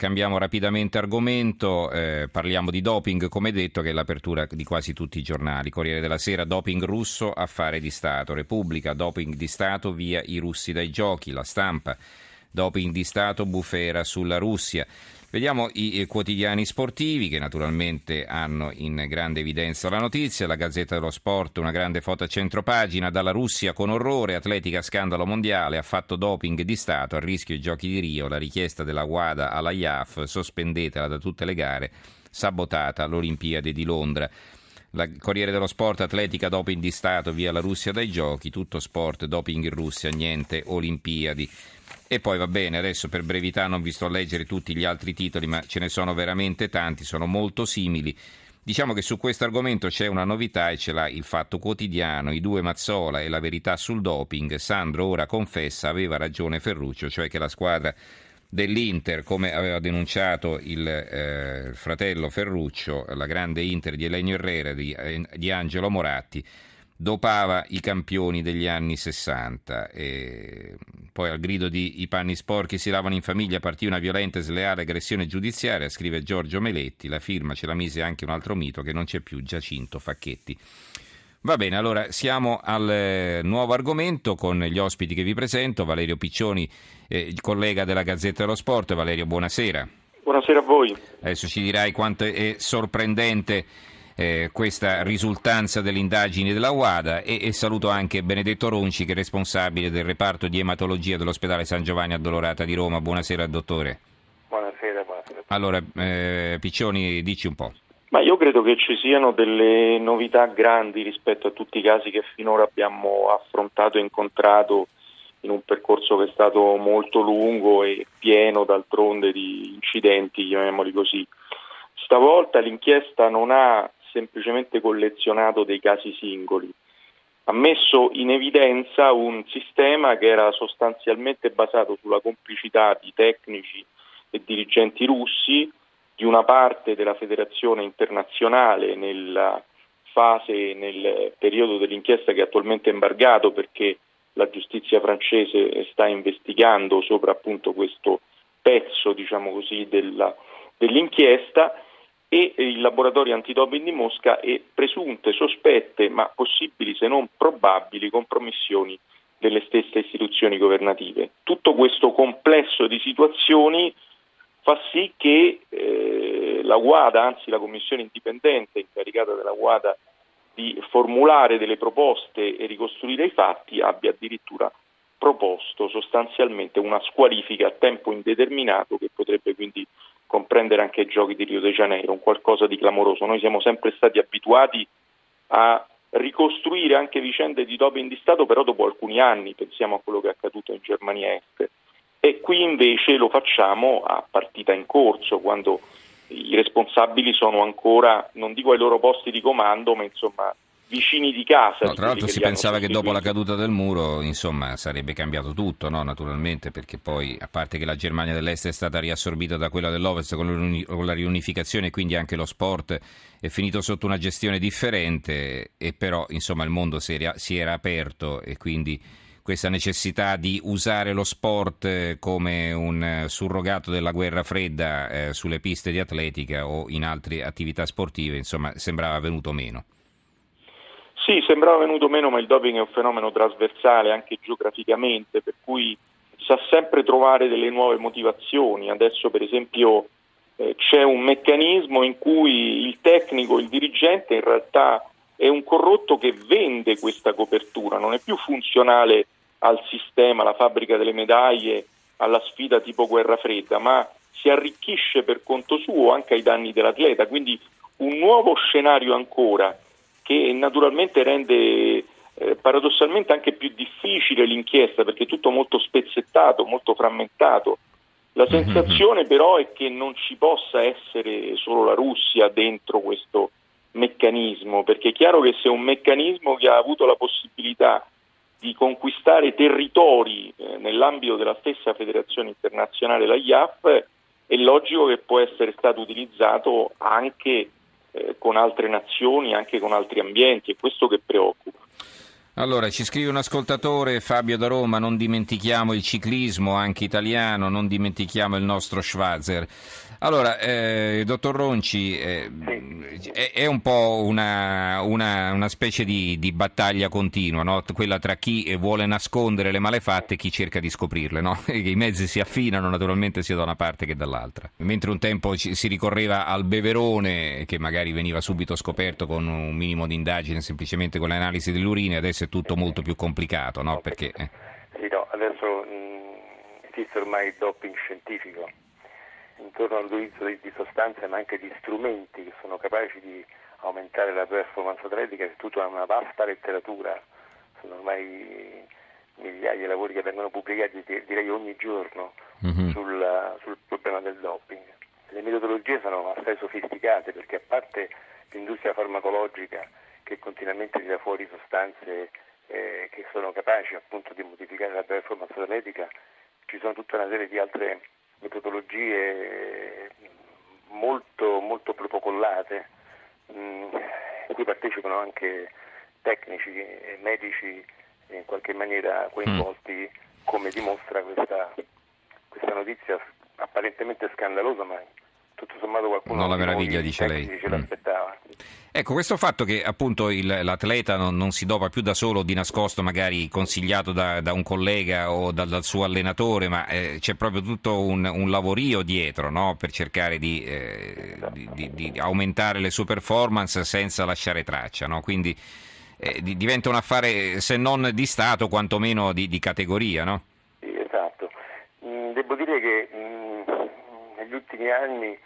cambiamo rapidamente argomento, eh, parliamo di doping, come detto, che è l'apertura di quasi tutti i giornali. Corriere della Sera, doping russo, affare di Stato. Repubblica, doping di Stato, via i russi dai giochi. La stampa, doping di Stato, bufera sulla Russia. Vediamo i quotidiani sportivi che naturalmente hanno in grande evidenza la notizia. La Gazzetta dello Sport, una grande foto a centropagina. Dalla Russia con orrore, atletica scandalo mondiale, ha fatto doping di Stato, a rischio i giochi di Rio, la richiesta della WADA alla IAF, sospendetela da tutte le gare, sabotata l'Olimpiade di Londra. La Corriere dello Sport, atletica doping di Stato, via la Russia dai giochi, tutto sport, doping in Russia, niente Olimpiadi. E poi va bene, adesso per brevità non vi sto a leggere tutti gli altri titoli, ma ce ne sono veramente tanti, sono molto simili. Diciamo che su questo argomento c'è una novità e ce l'ha il Fatto Quotidiano, i due Mazzola e la verità sul doping. Sandro ora confessa, aveva ragione Ferruccio, cioè che la squadra dell'Inter, come aveva denunciato il eh, fratello Ferruccio, la grande Inter di Elenio Herrera, di, di Angelo Moratti, dopava i campioni degli anni 60. E poi al grido di i panni sporchi si lavano in famiglia partì una violenta e sleale aggressione giudiziaria, scrive Giorgio Meletti, la firma ce la mise anche un altro mito che non c'è più Giacinto Facchetti. Va bene, allora siamo al eh, nuovo argomento con gli ospiti che vi presento, Valerio Piccioni, eh, collega della Gazzetta dello Sport. Valerio, buonasera. Buonasera a voi. Adesso ci dirai quanto è sorprendente eh, questa risultanza delle indagini della UADA e, e, saluto anche Benedetto Ronci che è responsabile del reparto di ematologia dell'ospedale San Giovanni Addolorata di Roma. Buonasera dottore. Buonasera, buonasera. Allora, eh, Piccioni, dici un po'. Ma io credo che ci siano delle novità grandi rispetto a tutti i casi che finora abbiamo affrontato e incontrato in un percorso che è stato molto lungo e pieno d'altronde di incidenti, chiamiamoli così. Stavolta l'inchiesta non ha semplicemente collezionato dei casi singoli, ha messo in evidenza un sistema che era sostanzialmente basato sulla complicità di tecnici e dirigenti russi di una parte della federazione internazionale nella fase, nel periodo dell'inchiesta che è attualmente embargato perché la giustizia francese sta investigando sopra appunto questo pezzo diciamo così, della, dell'inchiesta e il laboratorio antidoping di Mosca e presunte, sospette, ma possibili se non probabili compromissioni delle stesse istituzioni governative. Tutto questo complesso di situazioni fa sì che eh, la UADA, anzi la commissione indipendente incaricata della UADA di formulare delle proposte e ricostruire i fatti, abbia addirittura proposto sostanzialmente una squalifica a tempo indeterminato che potrebbe quindi comprendere anche i giochi di Rio de Janeiro, un qualcosa di clamoroso. Noi siamo sempre stati abituati a ricostruire anche vicende di doping di Stato, però dopo alcuni anni, pensiamo a quello che è accaduto in Germania Est. E qui invece lo facciamo a partita in corso, quando i responsabili sono ancora, non dico ai loro posti di comando, ma insomma vicini di casa. No, tra l'altro si pensava che dopo la caduta del muro insomma, sarebbe cambiato tutto, no? naturalmente, perché poi a parte che la Germania dell'Est è stata riassorbita da quella dell'Ovest con la riunificazione e quindi anche lo sport è finito sotto una gestione differente e però insomma, il mondo si era, si era aperto e quindi questa necessità di usare lo sport come un surrogato della guerra fredda eh, sulle piste di atletica o in altre attività sportive, insomma, sembrava venuto meno. Sì, sembrava venuto meno, ma il doping è un fenomeno trasversale anche geograficamente, per cui sa sempre trovare delle nuove motivazioni. Adesso, per esempio, eh, c'è un meccanismo in cui il tecnico, il dirigente, in realtà è un corrotto che vende questa copertura, non è più funzionale al sistema, alla fabbrica delle medaglie, alla sfida tipo guerra fredda, ma si arricchisce per conto suo anche ai danni dell'atleta. Quindi un nuovo scenario ancora che naturalmente rende eh, paradossalmente anche più difficile l'inchiesta perché è tutto molto spezzettato, molto frammentato. La mhm. sensazione però è che non ci possa essere solo la Russia dentro questo meccanismo, perché è chiaro che se un meccanismo che ha avuto la possibilità di conquistare territori eh, nell'ambito della stessa federazione internazionale, la IAF, è logico che può essere stato utilizzato anche eh, con altre nazioni, anche con altri ambienti, è questo che preoccupa. Allora, ci scrive un ascoltatore, Fabio da Roma, non dimentichiamo il ciclismo, anche italiano, non dimentichiamo il nostro Schwarzer. Allora, eh, dottor Ronci, eh, sì. è, è, un po' una, una, una specie di, di, battaglia continua, no? quella tra chi vuole nascondere le malefatte e chi cerca di scoprirle. No? I mezzi si affinano naturalmente sia da una parte che dall'altra. Mentre un tempo ci, si ricorreva al beverone, che magari veniva subito scoperto con un minimo di indagine, semplicemente con l'analisi dell'urina, adesso è tutto molto più complicato, no? Perché, eh. Sì, no, adesso mh, esiste ormai il doping scientifico intorno all'utilizzo di, di, sostanze ma anche di strumenti che sono capaci di aumentare la performance atletica, c'è tutta una vasta letteratura, sono ormai migliaia di lavori che vengono pubblicati direi ogni giorno mm-hmm. sul, sul, problema del doping. Le metodologie sono assai sofisticate perché a parte l'industria farmacologica che continuamente tira fuori sostanze eh, che sono capaci appunto di modificare la performance atletica, ci sono tutta una serie di altre metodologie molto, molto protocollate, in mm, cui partecipano anche tecnici e medici in qualche maniera coinvolti, mm. come dimostra questa, questa notizia apparentemente scandalosa, ma tutto sommato qualcuno non la meraviglia dice lei ce mm. l'aspettava ecco questo fatto che appunto il, l'atleta non, non, si dopa più da solo di nascosto magari consigliato da, da un collega o da, dal suo allenatore ma eh, c'è proprio tutto un, un lavorio dietro no? per cercare di, eh, di, di, aumentare le sue performance senza lasciare traccia no? quindi eh, diventa un affare se non di Stato quantomeno di, categoria no? Esatto mm, devo dire che mm, negli ultimi anni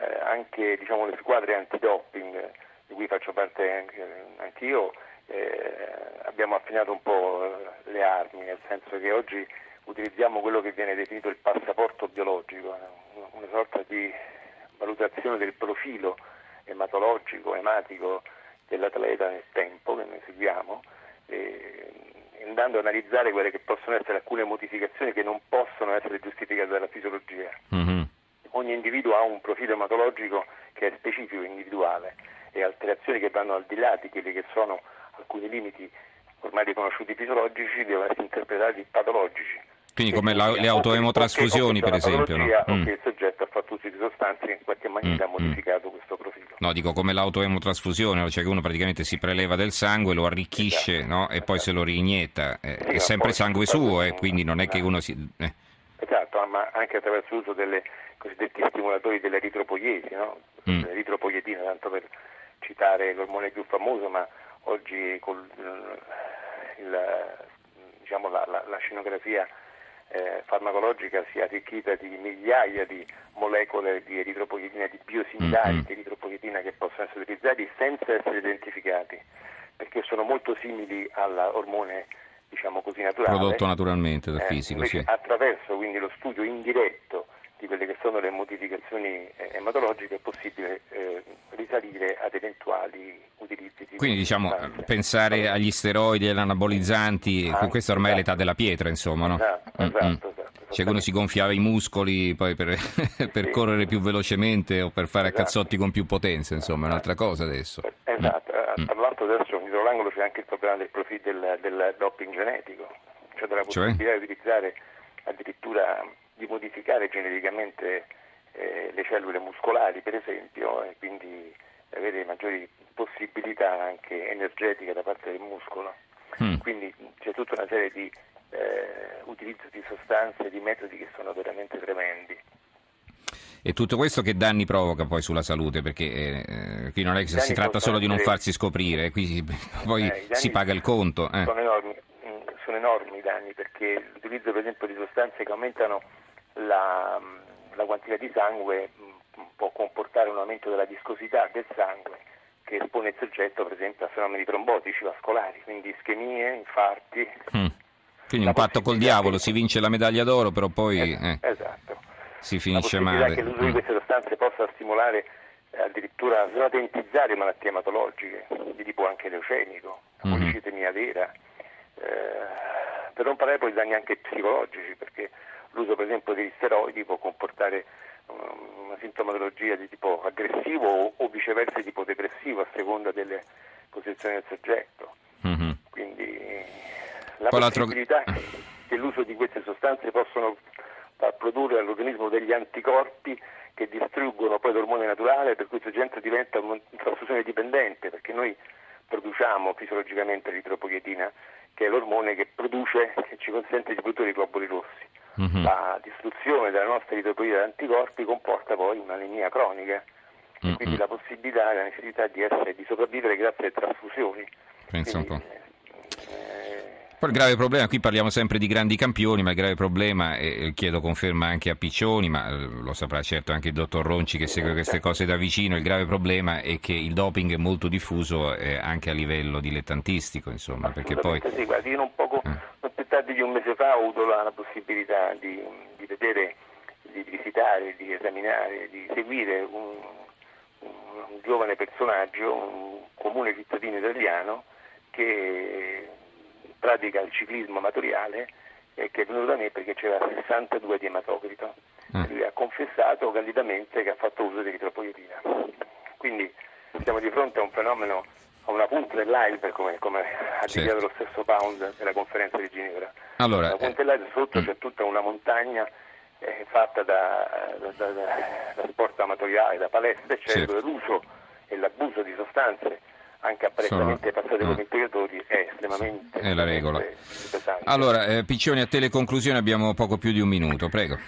eh, anche diciamo, le squadre antidoping, di cui faccio parte anche, anch'io, eh, abbiamo affinato un po' le armi, nel senso che oggi utilizziamo quello che viene definito il passaporto biologico, eh, una sorta di valutazione del profilo ematologico, ematico dell'atleta nel tempo che noi seguiamo, eh, andando ad analizzare quelle che possono essere alcune modificazioni che non possono essere giustificate dalla fisiologia. Mm-hmm ogni individuo ha un profilo ematologico che è specifico, individuale e alterazioni che vanno al di là di quelli che sono alcuni limiti ormai riconosciuti fisiologici devono essere interpretati patologici. Quindi come la, le autoemotrasfusioni per esempio? No? Mm. che il soggetto ha fatto uso di sostanze che in qualche maniera mm. ha mm. modificato questo profilo. No, dico come l'autoemotrasfusione, cioè che uno praticamente si preleva del sangue, lo arricchisce esatto. no? e poi se lo riinietta. Eh, sì, è sempre sangue suo, eh, quindi non è che uno si... Eh. Anche attraverso l'uso delle cosiddetti stimolatori dell'eritropoiesi, no? mm. l'eritropoietina, tanto per citare l'ormone più famoso, ma oggi con il, diciamo, la, la, la, scenografia eh, farmacologica si è arricchita di migliaia di molecole di eritropoietina, di biosimilari mm-hmm. di eritropoietina che possono essere utilizzati senza essere identificati, perché sono molto simili all'ormone diciamo così, naturale. Prodotto naturalmente dal eh, fisico, sì. Attraverso quindi lo studio indiretto di quelle che sono le modificazioni eh, ematologiche è possibile eh, risalire ad eventuali utilizzi di Quindi diciamo pensare agli steroidi e agli anabolizzanti, ah, questa ormai esatto. è l'età della pietra, insomma, no? Esatto, mm, esatto, mm. esatto Cioè uno si gonfiava i muscoli poi per, per sì. correre più velocemente o per fare esatto. cazzotti con più potenza, insomma, è un'altra cosa adesso. Esatto, mm. Tra l'altro adesso dietro l'angolo c'è anche il problema del, profilo del, del doping genetico, cioè della cioè? possibilità cioè? di utilizzare addirittura di modificare geneticamente eh, le cellule muscolari, per esempio, e quindi avere maggiori possibilità anche energetiche da parte del muscolo. Mm. Quindi c'è tutta una serie di eh, utilizzo di sostanze, di metodi che sono veramente tremendi. E tutto questo che danni provoca poi sulla salute? Perché eh, qui non è che si tratta solo di non farsi scoprire, qui si, poi eh, si paga il conto. Eh. Sono, enormi, mm, sono enormi i danni perché l'utilizzo per esempio di sostanze che aumentano la, la quantità di sangue mm, può comportare un aumento della viscosità del sangue che espone il soggetto per esempio a fenomeni trombotici vascolari, quindi ischemie, infarti. Mm. Quindi un patto col diavolo, si vince la medaglia d'oro, però poi eh, esatto. Si finisce la male. che l'uso di mm. queste sostanze possa stimolare eh, addirittura slatentizzare malattie ematologiche di tipo anche leucemico, mm-hmm. policitemia vera, eh, per non parlare poi di danni anche psicologici, perché l'uso per esempio degli steroidi può comportare um, una sintomatologia di tipo aggressivo o, viceversa di tipo depressivo a seconda delle posizioni del soggetto. Mm-hmm. Quindi la possibilità che l'uso di queste sostanze possono far produrre all'organismo degli anticorpi che distruggono poi l'ormone naturale, per cui il soggetto diventa un trasfusione dipendente, perché noi produciamo fisiologicamente l'idropoietina, che è l'ormone che produce e ci consente di produrre i globuli rossi. Mm-hmm. La distruzione della nostra idropoietina anticorpi comporta poi un'anemia cronica mm-hmm. quindi la possibilità e la necessità di, essere, di sopravvivere grazie alle trasfusioni. Pensa quindi, un po'. Poi il grave problema, qui parliamo sempre di grandi campioni, ma il grave problema, e chiedo conferma anche a Piccioni, ma eh, lo saprà certo anche il dottor Ronci che segue queste cose da vicino, il grave problema è che il doping è molto diffuso eh, anche a livello dilettantistico, insomma, perché poi... Sì, guardi, io un poco, eh. non più tardi di un mese fa ho avuto la, la possibilità di, di, vedere, di visitare, di esaminare, di seguire un, un, un giovane personaggio, un comune cittadino italiano che pratica il ciclismo amatoriale e che è venuto da me perché c'era 62 di ematocrito. Mm. Lui ha confessato candidamente che ha fatto uso di eritropoietina. Quindi siamo di fronte a un fenomeno, a una punta dell'iceberg, come, come ha certo. dichiarato lo stesso Pound nella conferenza di Ginevra. Allora, la punta eh, dell'iceberg sotto mm. c'è tutta una montagna eh, fatta da, da, da, da, sport amatoriale, da palestre, eccetera, certo. dove l'uso e l'abuso di sostanze anche apparentemente Sono... passate come impiegatori è estremamente è la regola. Allora, eh, Piccioni, a te le conclusioni abbiamo poco più di un minuto, prego.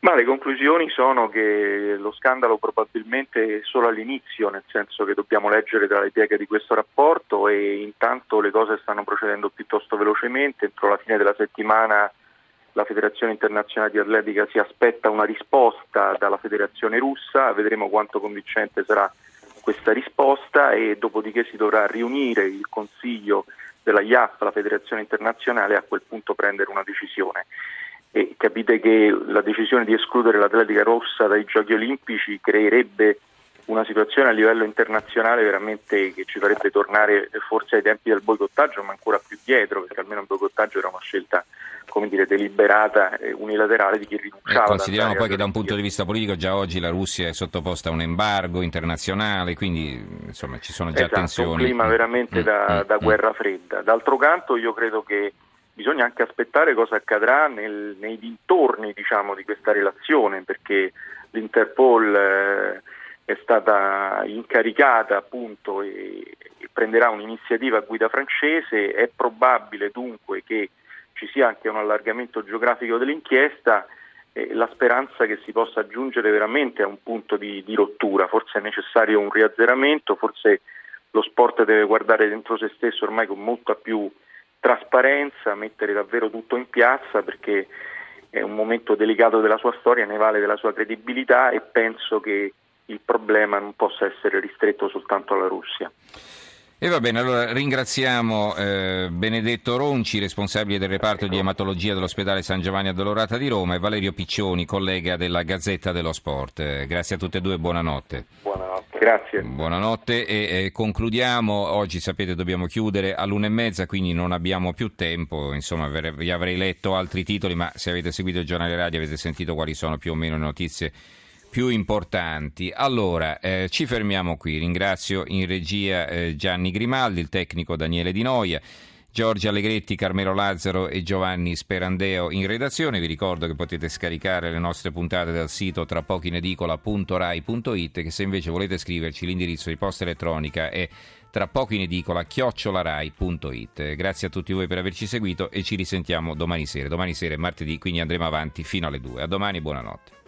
Ma le conclusioni sono che lo scandalo probabilmente è solo all'inizio, nel senso che dobbiamo leggere dalle pieghe di questo rapporto e intanto le cose stanno procedendo piuttosto velocemente. Entro la fine della settimana la Federazione Internazionale di Atletica si aspetta una risposta dalla Federazione russa, vedremo quanto convincente sarà questa risposta e dopodiché si dovrà riunire il Consiglio della IAF, la Federazione Internazionale, e a quel punto prendere una decisione. E capite che la decisione di escludere l'atletica rossa dai giochi olimpici creerebbe una situazione a livello internazionale veramente che ci farebbe tornare forse ai tempi del boicottaggio, ma ancora più dietro, perché almeno il boicottaggio era una scelta come dire, deliberata e unilaterale di chi rinunciava. Eh, consideriamo poi che da un punto di vista politico già oggi la Russia è sottoposta a un embargo internazionale, quindi insomma ci sono già esatto, tensioni. un clima veramente mm, da, mm, da mm. guerra fredda. D'altro canto io credo che bisogna anche aspettare cosa accadrà nel, nei dintorni diciamo, di questa relazione, perché l'Interpol... Eh, è stata incaricata appunto e, e prenderà un'iniziativa a guida francese, è probabile dunque che ci sia anche un allargamento geografico dell'inchiesta e la speranza che si possa giungere veramente a un punto di, di rottura, forse è necessario un riazzeramento, forse lo sport deve guardare dentro se stesso ormai con molta più trasparenza, mettere davvero tutto in piazza perché è un momento delicato della sua storia, ne vale della sua credibilità e penso che il problema non possa essere ristretto soltanto alla Russia. E va bene, allora ringraziamo eh, Benedetto Ronci, responsabile del reparto di ematologia dell'ospedale San Giovanni Addolorata di Roma, e Valerio Piccioni, collega della Gazzetta dello Sport. Grazie a tutte e due, buonanotte. Buonanotte. Grazie. Buonanotte e eh, concludiamo. Oggi sapete dobbiamo chiudere all'una e mezza, quindi non abbiamo più tempo. Insomma, vi avrei letto altri titoli, ma se avete seguito il giornale radio avete sentito quali sono più o meno le notizie più importanti. Allora, eh, ci fermiamo qui. Ringrazio in regia eh, Gianni Grimaldi, il tecnico Daniele Di Noia. Giorgio Allegretti, Carmelo Lazzaro e Giovanni Sperandeo in redazione. Vi ricordo che potete scaricare le nostre puntate dal sito trapocoinedicola.rai.it che se invece volete scriverci l'indirizzo di posta elettronica è trapocoinedicola chiocciolarai.it. Grazie a tutti voi per averci seguito e ci risentiamo domani sera. Domani sera è martedì, quindi andremo avanti fino alle 2. A domani, buonanotte.